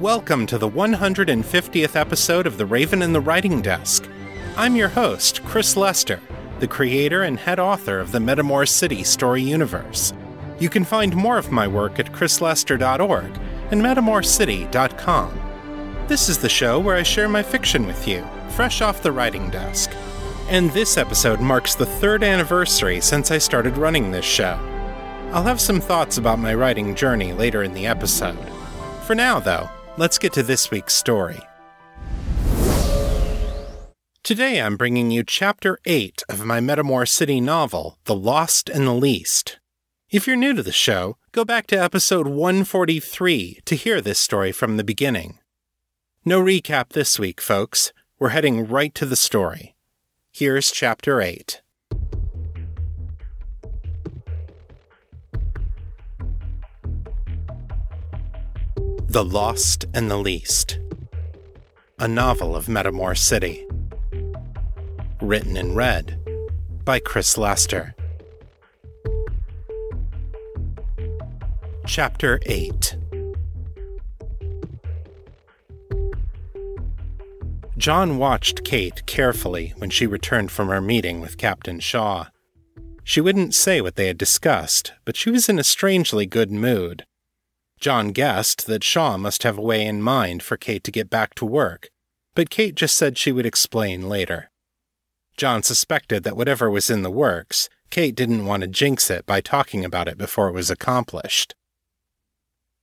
Welcome to the 150th episode of The Raven and the Writing Desk. I'm your host, Chris Lester, the creator and head author of the Metamor City story universe. You can find more of my work at chrislester.org and metamorcity.com. This is the show where I share my fiction with you, fresh off the writing desk. And this episode marks the third anniversary since I started running this show. I'll have some thoughts about my writing journey later in the episode. For now, though, let's get to this week's story. Today I'm bringing you Chapter 8 of my Metamor City novel, The Lost and the Least. If you're new to the show, go back to episode 143 to hear this story from the beginning. No recap this week, folks. We're heading right to the story. Here's Chapter 8. The Lost and the Least. A novel of Metamor City. Written and read by Chris Lester. Chapter 8 John watched Kate carefully when she returned from her meeting with Captain Shaw. She wouldn't say what they had discussed, but she was in a strangely good mood. John guessed that Shaw must have a way in mind for Kate to get back to work, but Kate just said she would explain later. John suspected that whatever was in the works, Kate didn't want to jinx it by talking about it before it was accomplished.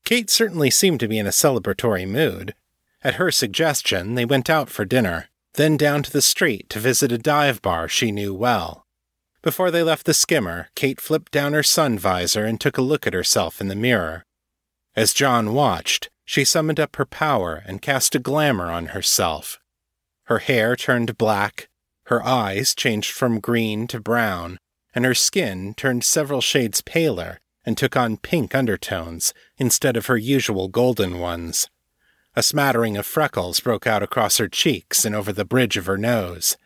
Kate certainly seemed to be in a celebratory mood. At her suggestion, they went out for dinner, then down to the street to visit a dive bar she knew well. Before they left the skimmer, Kate flipped down her sun visor and took a look at herself in the mirror. As John watched, she summoned up her power and cast a glamour on herself. Her hair turned black, her eyes changed from green to brown, and her skin turned several shades paler and took on pink undertones instead of her usual golden ones. A smattering of freckles broke out across her cheeks and over the bridge of her nose.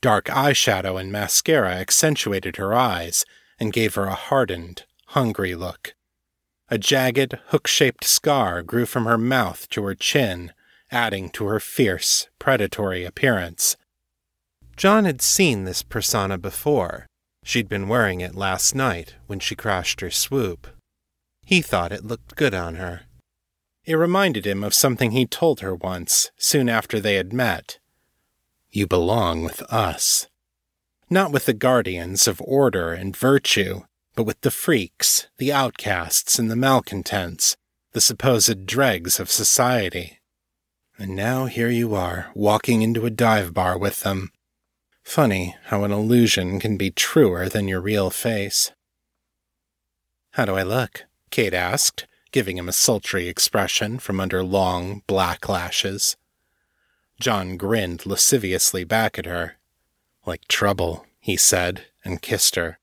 Dark eyeshadow and mascara accentuated her eyes and gave her a hardened, hungry look. A jagged, hook shaped scar grew from her mouth to her chin, adding to her fierce, predatory appearance. John had seen this persona before. She'd been wearing it last night when she crashed her swoop. He thought it looked good on her. It reminded him of something he'd told her once, soon after they had met. You belong with us. Not with the guardians of order and virtue, but with the freaks, the outcasts, and the malcontents, the supposed dregs of society. And now here you are, walking into a dive bar with them. Funny how an illusion can be truer than your real face. How do I look? Kate asked, giving him a sultry expression from under long, black lashes. John grinned lasciviously back at her. Like trouble, he said, and kissed her.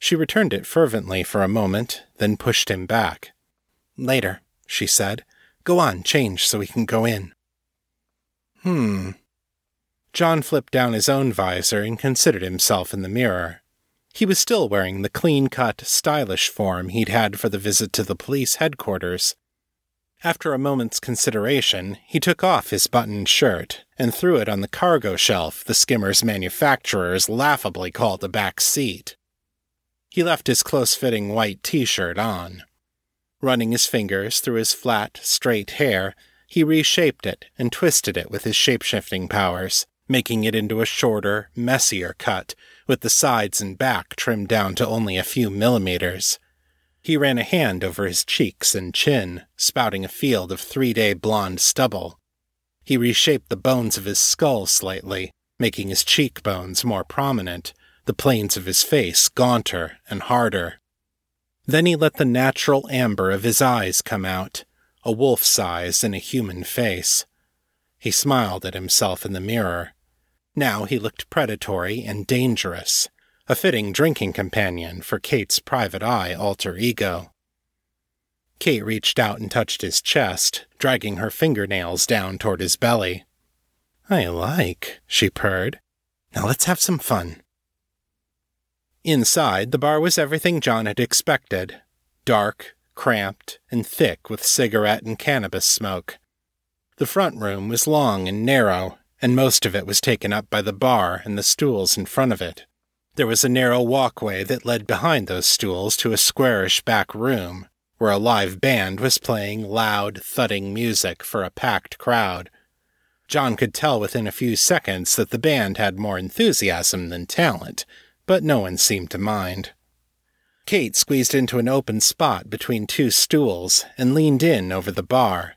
She returned it fervently for a moment, then pushed him back. Later, she said. Go on, change so we can go in. Hmm. John flipped down his own visor and considered himself in the mirror. He was still wearing the clean cut, stylish form he'd had for the visit to the police headquarters. After a moment's consideration, he took off his buttoned shirt and threw it on the cargo shelf the skimmer's manufacturers laughably called the back seat. He left his close fitting white t shirt on. Running his fingers through his flat, straight hair, he reshaped it and twisted it with his shapeshifting powers, making it into a shorter, messier cut, with the sides and back trimmed down to only a few millimeters. He ran a hand over his cheeks and chin, spouting a field of three day blonde stubble. He reshaped the bones of his skull slightly, making his cheekbones more prominent, the planes of his face gaunter and harder. Then he let the natural amber of his eyes come out, a wolf's eyes in a human face. He smiled at himself in the mirror. Now he looked predatory and dangerous, a fitting drinking companion for Kate's private eye alter ego. Kate reached out and touched his chest, dragging her fingernails down toward his belly. I like, she purred. Now let's have some fun. Inside, the bar was everything John had expected dark, cramped, and thick with cigarette and cannabis smoke. The front room was long and narrow, and most of it was taken up by the bar and the stools in front of it. There was a narrow walkway that led behind those stools to a squarish back room, where a live band was playing loud, thudding music for a packed crowd. John could tell within a few seconds that the band had more enthusiasm than talent, but no one seemed to mind. Kate squeezed into an open spot between two stools and leaned in over the bar.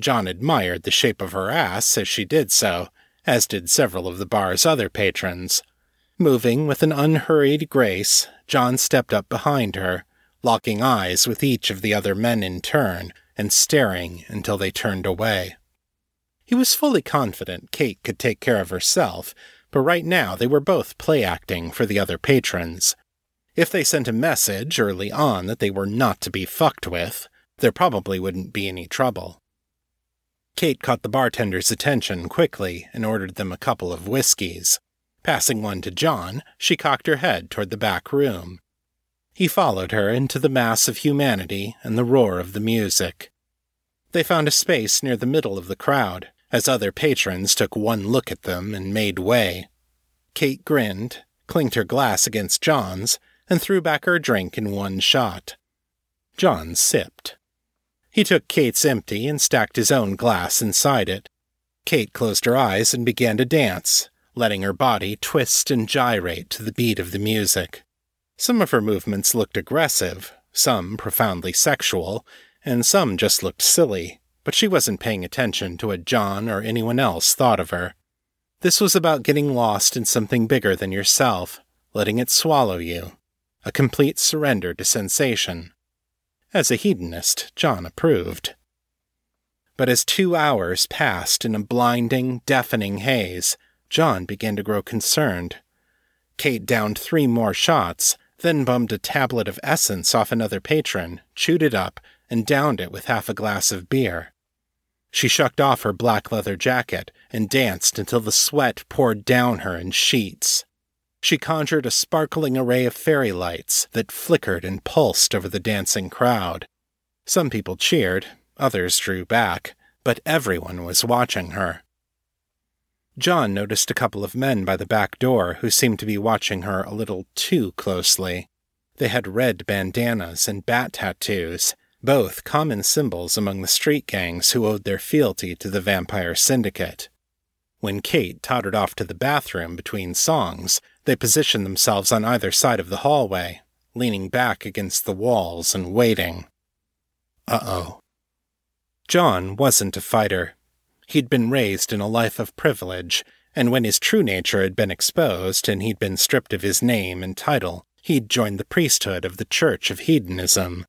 John admired the shape of her ass as she did so, as did several of the bar's other patrons. Moving with an unhurried grace, John stepped up behind her, locking eyes with each of the other men in turn and staring until they turned away. He was fully confident Kate could take care of herself, but right now they were both play acting for the other patrons. If they sent a message early on that they were not to be fucked with, there probably wouldn't be any trouble. Kate caught the bartender's attention quickly and ordered them a couple of whiskeys. Passing one to John, she cocked her head toward the back room. He followed her into the mass of humanity and the roar of the music. They found a space near the middle of the crowd, as other patrons took one look at them and made way. Kate grinned, clinked her glass against John's, and threw back her drink in one shot. John sipped. He took Kate's empty and stacked his own glass inside it. Kate closed her eyes and began to dance, letting her body twist and gyrate to the beat of the music. Some of her movements looked aggressive, some profoundly sexual, and some just looked silly but she wasn't paying attention to what John or anyone else thought of her. This was about getting lost in something bigger than yourself, letting it swallow you. A complete surrender to sensation. As a hedonist, John approved. But as two hours passed in a blinding, deafening haze, John began to grow concerned. Kate downed three more shots, then bummed a tablet of essence off another patron, chewed it up, and downed it with half a glass of beer. She shucked off her black leather jacket and danced until the sweat poured down her in sheets. She conjured a sparkling array of fairy lights that flickered and pulsed over the dancing crowd. Some people cheered, others drew back, but everyone was watching her. John noticed a couple of men by the back door who seemed to be watching her a little too closely. They had red bandanas and bat tattoos, both common symbols among the street gangs who owed their fealty to the vampire syndicate. When Kate tottered off to the bathroom between songs, they positioned themselves on either side of the hallway, leaning back against the walls and waiting. Uh oh. John wasn't a fighter. He'd been raised in a life of privilege, and when his true nature had been exposed and he'd been stripped of his name and title, he'd joined the priesthood of the Church of Hedonism.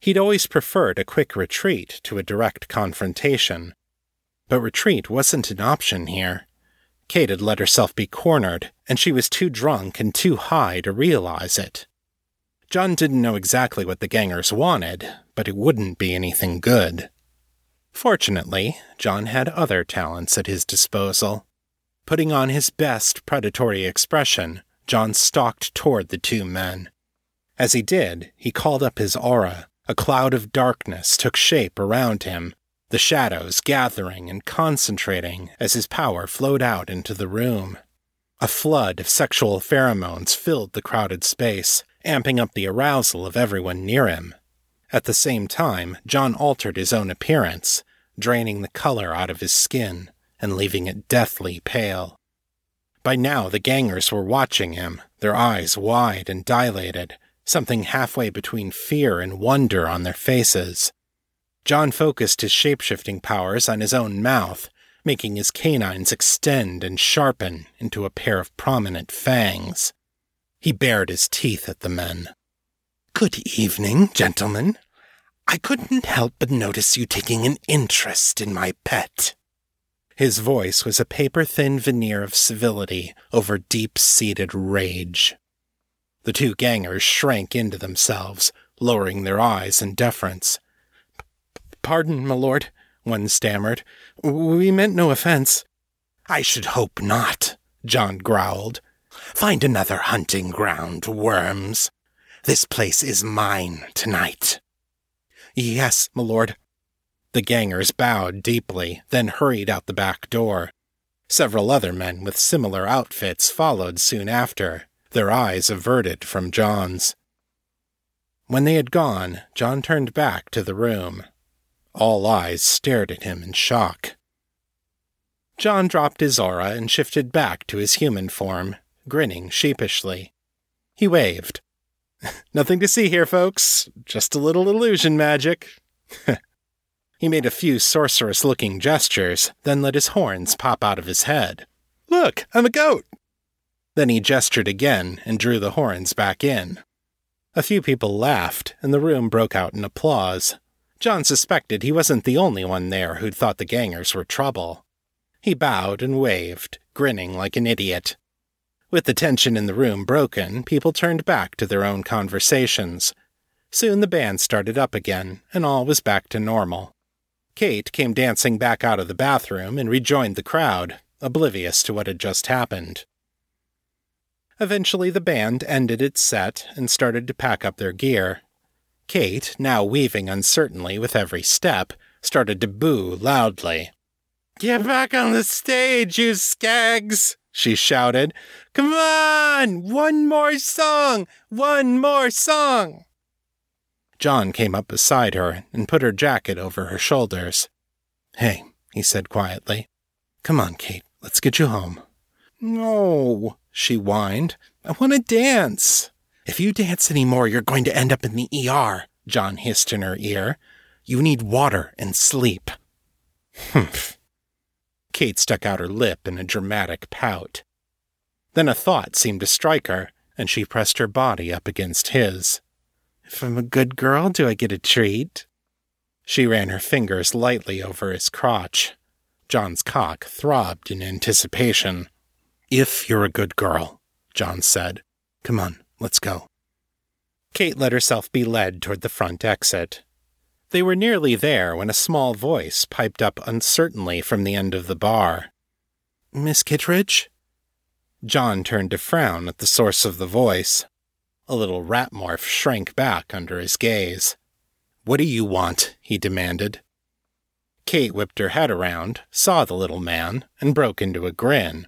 He'd always preferred a quick retreat to a direct confrontation. But retreat wasn't an option here. Kate had let herself be cornered, and she was too drunk and too high to realize it. John didn't know exactly what the gangers wanted, but it wouldn't be anything good. Fortunately, John had other talents at his disposal. Putting on his best predatory expression, John stalked toward the two men. As he did, he called up his aura, a cloud of darkness took shape around him, the shadows gathering and concentrating as his power flowed out into the room. A flood of sexual pheromones filled the crowded space, amping up the arousal of everyone near him. At the same time, John altered his own appearance, draining the color out of his skin and leaving it deathly pale. By now, the gangers were watching him, their eyes wide and dilated, something halfway between fear and wonder on their faces. John focused his shapeshifting powers on his own mouth, making his canines extend and sharpen into a pair of prominent fangs. He bared his teeth at the men. Good evening, gentlemen. I couldn't help but notice you taking an interest in my pet. His voice was a paper thin veneer of civility over deep seated rage. The two gangers shrank into themselves, lowering their eyes in deference. Pardon, my lord, one stammered. We meant no offense. I should hope not, John growled. Find another hunting ground, worms. This place is mine tonight. Yes, my lord. The gangers bowed deeply, then hurried out the back door. Several other men with similar outfits followed soon after, their eyes averted from John's. When they had gone, John turned back to the room. All eyes stared at him in shock. John dropped his aura and shifted back to his human form, grinning sheepishly. He waved. Nothing to see here, folks. Just a little illusion magic. he made a few sorcerous looking gestures, then let his horns pop out of his head. Look, I'm a goat! Then he gestured again and drew the horns back in. A few people laughed, and the room broke out in applause. John suspected he wasn't the only one there who'd thought the gangers were trouble. He bowed and waved, grinning like an idiot. With the tension in the room broken, people turned back to their own conversations. Soon the band started up again, and all was back to normal. Kate came dancing back out of the bathroom and rejoined the crowd, oblivious to what had just happened. Eventually, the band ended its set and started to pack up their gear. Kate, now weaving uncertainly with every step, started to boo loudly. Get back on the stage, you skags! she shouted. Come on! One more song! One more song! John came up beside her and put her jacket over her shoulders. Hey, he said quietly. Come on, Kate, let's get you home. No, she whined. I want to dance. If you dance any more, you're going to end up in the ER, John hissed in her ear. You need water and sleep. Humph. Kate stuck out her lip in a dramatic pout. Then a thought seemed to strike her, and she pressed her body up against his. If I'm a good girl, do I get a treat? She ran her fingers lightly over his crotch. John's cock throbbed in anticipation. If you're a good girl, John said. Come on, let's go. Kate let herself be led toward the front exit. They were nearly there when a small voice piped up uncertainly from the end of the bar. Miss Kittredge? John turned to frown at the source of the voice. A little rat morph shrank back under his gaze. What do you want? he demanded. Kate whipped her head around, saw the little man, and broke into a grin.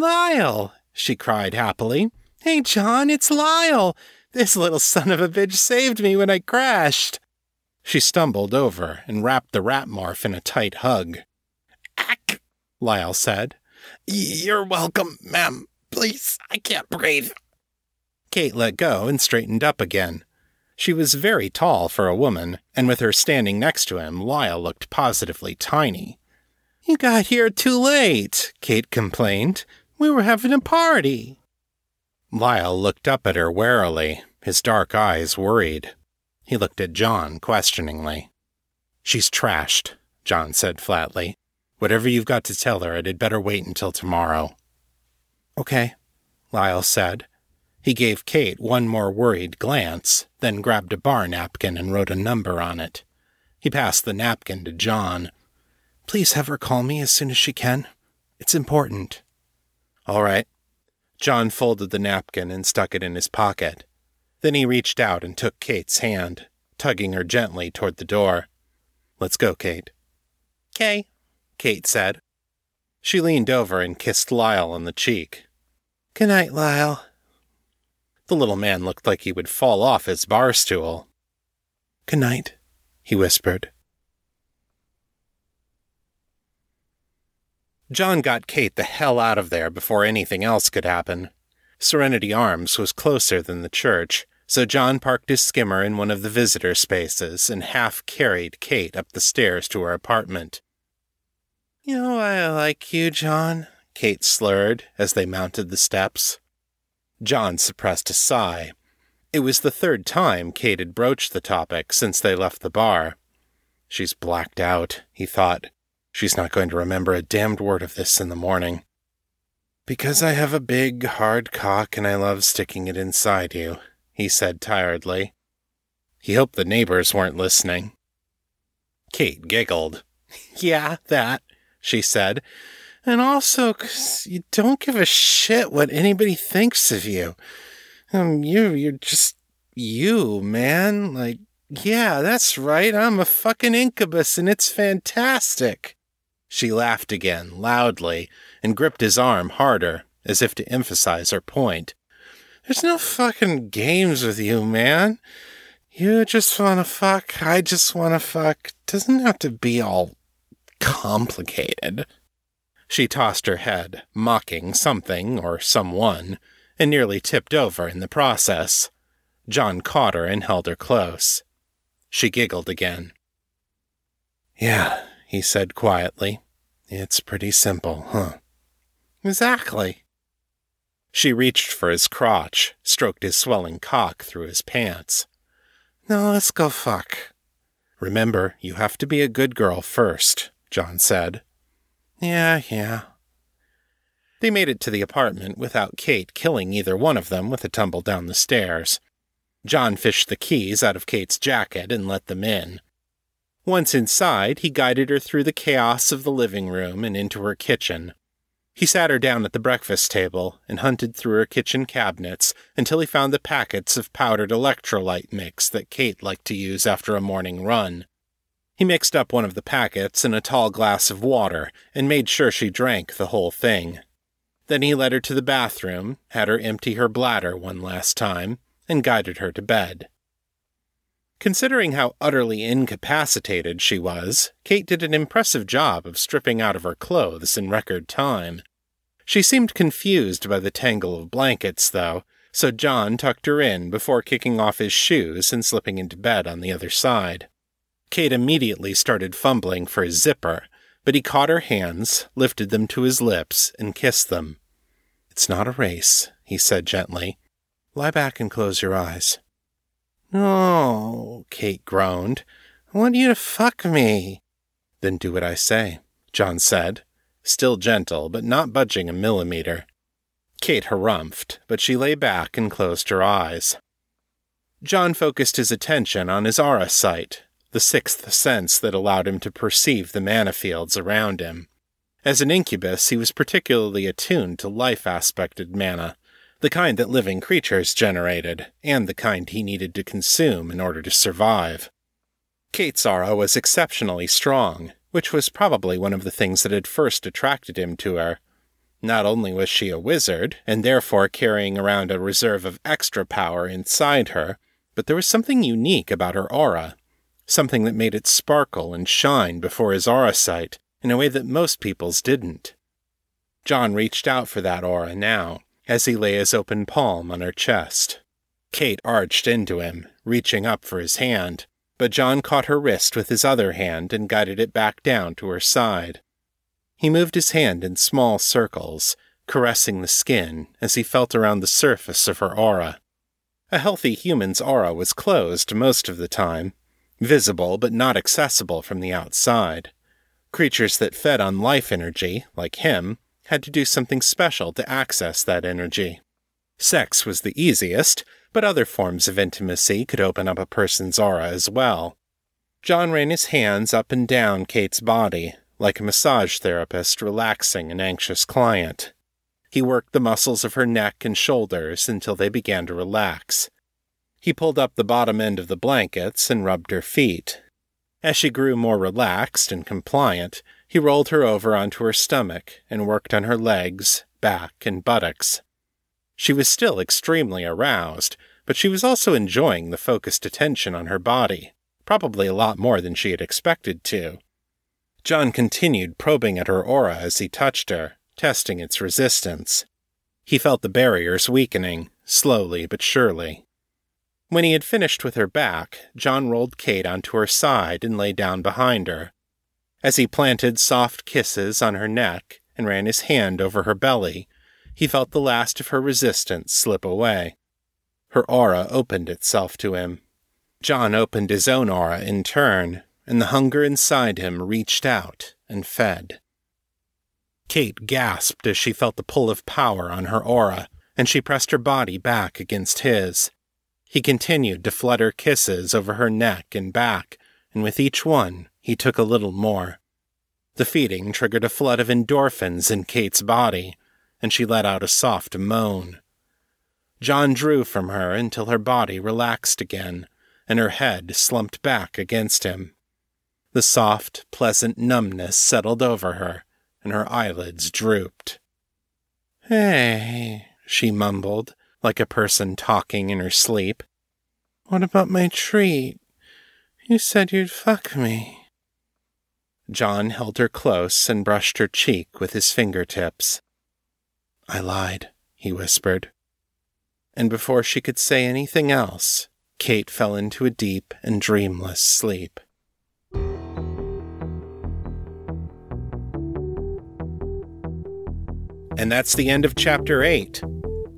Lyle! she cried happily. Hey, John, it's Lyle! This little son of a bitch saved me when I crashed. She stumbled over and wrapped the rat morph in a tight hug. Ack, Lyle said. You're welcome, ma'am. Please, I can't breathe. Kate let go and straightened up again. She was very tall for a woman, and with her standing next to him, Lyle looked positively tiny. You got here too late, Kate complained. We were having a party. Lyle looked up at her warily, his dark eyes worried. He looked at John questioningly. She's trashed, John said flatly. Whatever you've got to tell her, it had better wait until tomorrow. Okay, Lyle said. He gave Kate one more worried glance, then grabbed a bar napkin and wrote a number on it. He passed the napkin to John. Please have her call me as soon as she can. It's important. All right. John folded the napkin and stuck it in his pocket. Then he reached out and took Kate's hand, tugging her gently toward the door. Let's go, Kate. Kay, Kate said. She leaned over and kissed Lyle on the cheek. Good night, Lyle. The little man looked like he would fall off his bar stool. Good night, he whispered. John got Kate the hell out of there before anything else could happen. Serenity Arms was closer than the church, so John parked his skimmer in one of the visitor spaces and half carried Kate up the stairs to her apartment. You know I like you, John? Kate slurred as they mounted the steps. John suppressed a sigh. It was the third time Kate had broached the topic since they left the bar. She's blacked out, he thought. She's not going to remember a damned word of this in the morning. Because I have a big, hard cock and I love sticking it inside you, he said tiredly. He hoped the neighbors weren't listening. Kate giggled. Yeah, that, she said. And also, 'cause you don't give a shit what anybody thinks of you. Um, you, you're just you, man. Like, yeah, that's right. I'm a fucking incubus and it's fantastic. She laughed again, loudly, and gripped his arm harder, as if to emphasize her point. There's no fucking games with you, man. You just wanna fuck, I just wanna fuck. Doesn't have to be all complicated. She tossed her head, mocking something or someone, and nearly tipped over in the process. John caught her and held her close. She giggled again. Yeah, he said quietly. It's pretty simple, huh? Exactly. She reached for his crotch, stroked his swelling cock through his pants. No, let's go fuck. Remember, you have to be a good girl first, John said. Yeah, yeah. They made it to the apartment without Kate killing either one of them with a tumble down the stairs. John fished the keys out of Kate's jacket and let them in. Once inside, he guided her through the chaos of the living room and into her kitchen. He sat her down at the breakfast table and hunted through her kitchen cabinets until he found the packets of powdered electrolyte mix that Kate liked to use after a morning run. He mixed up one of the packets in a tall glass of water and made sure she drank the whole thing. Then he led her to the bathroom, had her empty her bladder one last time, and guided her to bed. Considering how utterly incapacitated she was, Kate did an impressive job of stripping out of her clothes in record time. She seemed confused by the tangle of blankets, though, so John tucked her in before kicking off his shoes and slipping into bed on the other side. Kate immediately started fumbling for his zipper, but he caught her hands, lifted them to his lips, and kissed them. It's not a race, he said gently. Lie back and close your eyes. No, Kate groaned. I want you to fuck me. Then do what I say, John said, still gentle, but not budging a millimeter. Kate harumphed, but she lay back and closed her eyes. John focused his attention on his aura sight, the sixth sense that allowed him to perceive the mana fields around him. As an incubus, he was particularly attuned to life aspected mana, the kind that living creatures generated, and the kind he needed to consume in order to survive. Kate's aura was exceptionally strong, which was probably one of the things that had first attracted him to her. Not only was she a wizard, and therefore carrying around a reserve of extra power inside her, but there was something unique about her aura, something that made it sparkle and shine before his aura sight in a way that most people's didn't. John reached out for that aura now, as he lay his open palm on her chest. Kate arched into him, reaching up for his hand, but John caught her wrist with his other hand and guided it back down to her side. He moved his hand in small circles, caressing the skin as he felt around the surface of her aura. A healthy human's aura was closed most of the time, visible but not accessible from the outside. Creatures that fed on life energy, like him, had to do something special to access that energy. Sex was the easiest, but other forms of intimacy could open up a person's aura as well. John ran his hands up and down Kate's body, like a massage therapist relaxing an anxious client. He worked the muscles of her neck and shoulders until they began to relax. He pulled up the bottom end of the blankets and rubbed her feet. As she grew more relaxed and compliant, he rolled her over onto her stomach and worked on her legs, back, and buttocks. She was still extremely aroused, but she was also enjoying the focused attention on her body, probably a lot more than she had expected to. John continued probing at her aura as he touched her, testing its resistance. He felt the barriers weakening, slowly but surely. When he had finished with her back, John rolled Kate onto her side and lay down behind her. As he planted soft kisses on her neck and ran his hand over her belly, he felt the last of her resistance slip away. Her aura opened itself to him. John opened his own aura in turn, and the hunger inside him reached out and fed. Kate gasped as she felt the pull of power on her aura, and she pressed her body back against his. He continued to flutter kisses over her neck and back, and with each one, he took a little more. The feeding triggered a flood of endorphins in Kate's body, and she let out a soft moan. John drew from her until her body relaxed again, and her head slumped back against him. The soft, pleasant numbness settled over her, and her eyelids drooped. Hey, she mumbled, like a person talking in her sleep. What about my treat? You said you'd fuck me. John held her close and brushed her cheek with his fingertips. I lied, he whispered. And before she could say anything else, Kate fell into a deep and dreamless sleep. And that's the end of Chapter 8.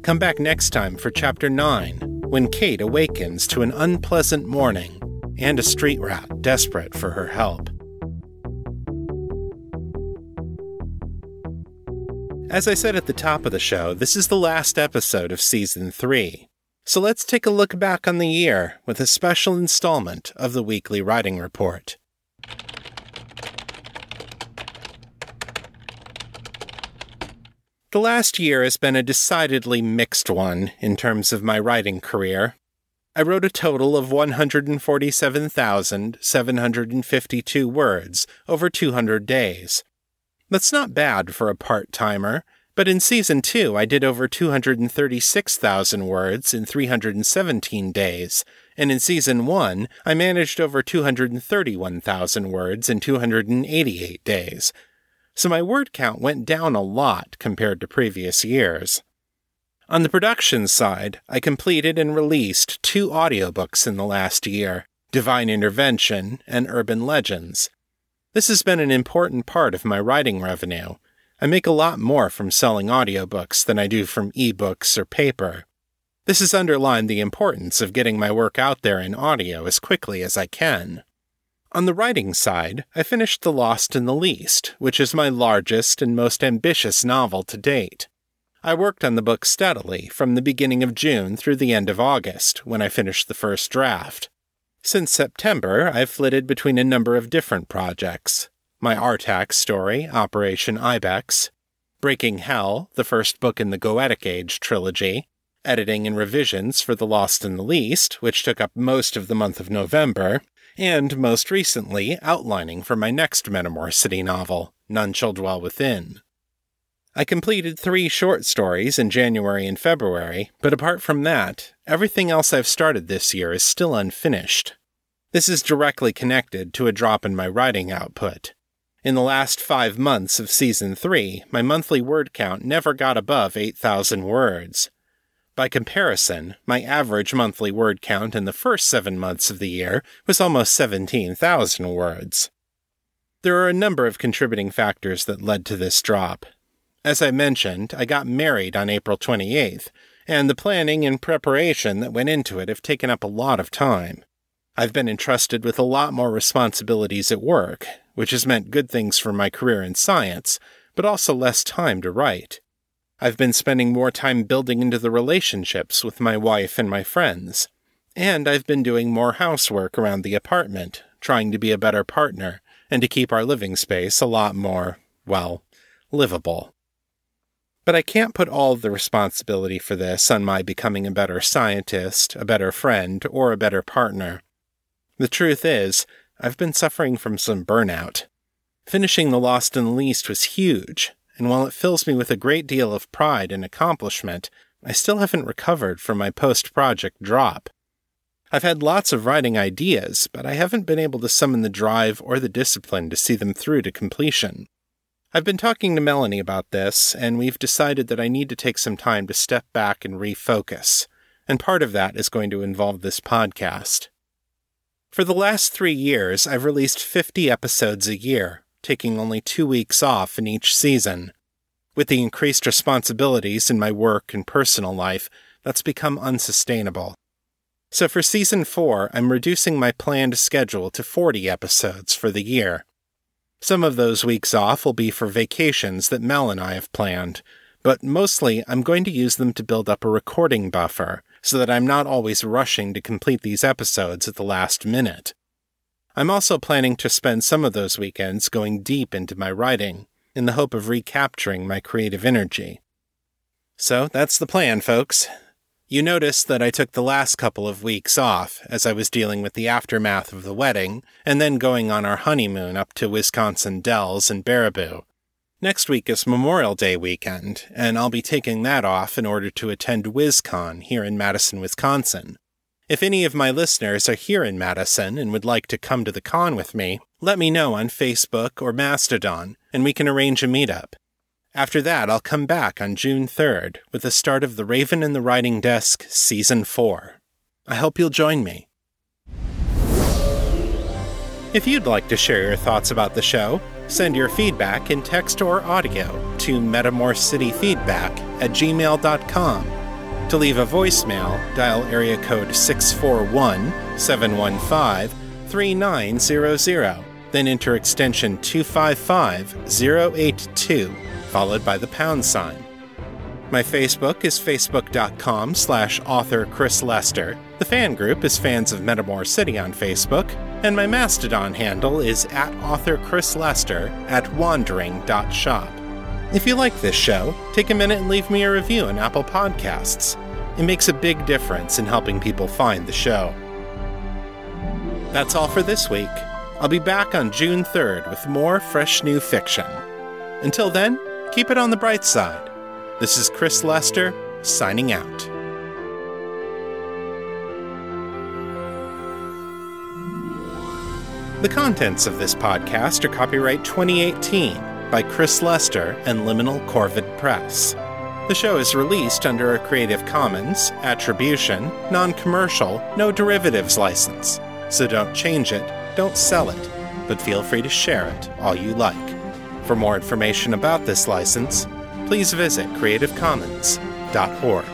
Come back next time for Chapter 9, when Kate awakens to an unpleasant morning and a street rat desperate for her help. As I said at the top of the show, this is the last episode of Season 3. So let's take a look back on the year with a special installment of the Weekly Writing Report. The last year has been a decidedly mixed one in terms of my writing career. I wrote a total of 147,752 words over 200 days. That's not bad for a part timer, but in season 2 I did over 236,000 words in 317 days, and in season 1 I managed over 231,000 words in 288 days so my word count went down a lot compared to previous years. On the production side, I completed and released two audiobooks in the last year Divine Intervention and Urban Legends. This has been an important part of my writing revenue. I make a lot more from selling audiobooks than I do from ebooks or paper. This has underlined the importance of getting my work out there in audio as quickly as I can. On the writing side, I finished The Lost and the Least, which is my largest and most ambitious novel to date. I worked on the book steadily from the beginning of June through the end of August, when I finished the first draft. Since September, I've flitted between a number of different projects my Artax story, Operation Ibex, Breaking Hell, the first book in the Goetic Age trilogy, editing and revisions for The Lost in the Least, which took up most of the month of November, and most recently, outlining for my next Metamor City novel, None Shall Dwell Within. I completed three short stories in January and February, but apart from that, everything else I've started this year is still unfinished. This is directly connected to a drop in my writing output. In the last five months of Season 3, my monthly word count never got above 8,000 words, by comparison, my average monthly word count in the first seven months of the year was almost 17,000 words. There are a number of contributing factors that led to this drop. As I mentioned, I got married on April 28th, and the planning and preparation that went into it have taken up a lot of time. I've been entrusted with a lot more responsibilities at work, which has meant good things for my career in science, but also less time to write. I've been spending more time building into the relationships with my wife and my friends. And I've been doing more housework around the apartment, trying to be a better partner and to keep our living space a lot more, well, livable. But I can't put all the responsibility for this on my becoming a better scientist, a better friend, or a better partner. The truth is, I've been suffering from some burnout. Finishing The Lost and the Least was huge, and while it fills me with a great deal of pride and accomplishment, I still haven't recovered from my post project drop. I've had lots of writing ideas, but I haven't been able to summon the drive or the discipline to see them through to completion. I've been talking to Melanie about this, and we've decided that I need to take some time to step back and refocus, and part of that is going to involve this podcast. For the last three years, I've released 50 episodes a year, taking only two weeks off in each season. With the increased responsibilities in my work and personal life, that's become unsustainable. So for season 4, I'm reducing my planned schedule to 40 episodes for the year. Some of those weeks off will be for vacations that Mel and I have planned, but mostly I'm going to use them to build up a recording buffer so that I'm not always rushing to complete these episodes at the last minute. I'm also planning to spend some of those weekends going deep into my writing in the hope of recapturing my creative energy. So that's the plan, folks. You notice that I took the last couple of weeks off as I was dealing with the aftermath of the wedding and then going on our honeymoon up to Wisconsin Dells and Baraboo. Next week is Memorial Day weekend, and I'll be taking that off in order to attend WisCon here in Madison, Wisconsin. If any of my listeners are here in Madison and would like to come to the con with me, let me know on Facebook or Mastodon, and we can arrange a meetup. After that, I'll come back on June 3rd with the start of The Raven and the Writing Desk Season 4. I hope you'll join me. If you'd like to share your thoughts about the show, send your feedback in text or audio to metamorcityfeedback at gmail.com to leave a voicemail, dial area code 641 715 3900, then enter extension 255082, followed by the pound sign. My Facebook is facebook.com slash author Chris Lester. The fan group is Fans of Metamor City on Facebook, and my Mastodon handle is at author Chris Lester at wandering.shop. If you like this show, take a minute and leave me a review on Apple Podcasts. It makes a big difference in helping people find the show. That's all for this week. I'll be back on June 3rd with more fresh new fiction. Until then, keep it on the bright side. This is Chris Lester, signing out. The contents of this podcast are copyright 2018 by Chris Lester and Liminal Corvid Press. The show is released under a Creative Commons, Attribution, Non Commercial, No Derivatives license, so don't change it, don't sell it, but feel free to share it all you like. For more information about this license, please visit creativecommons.org.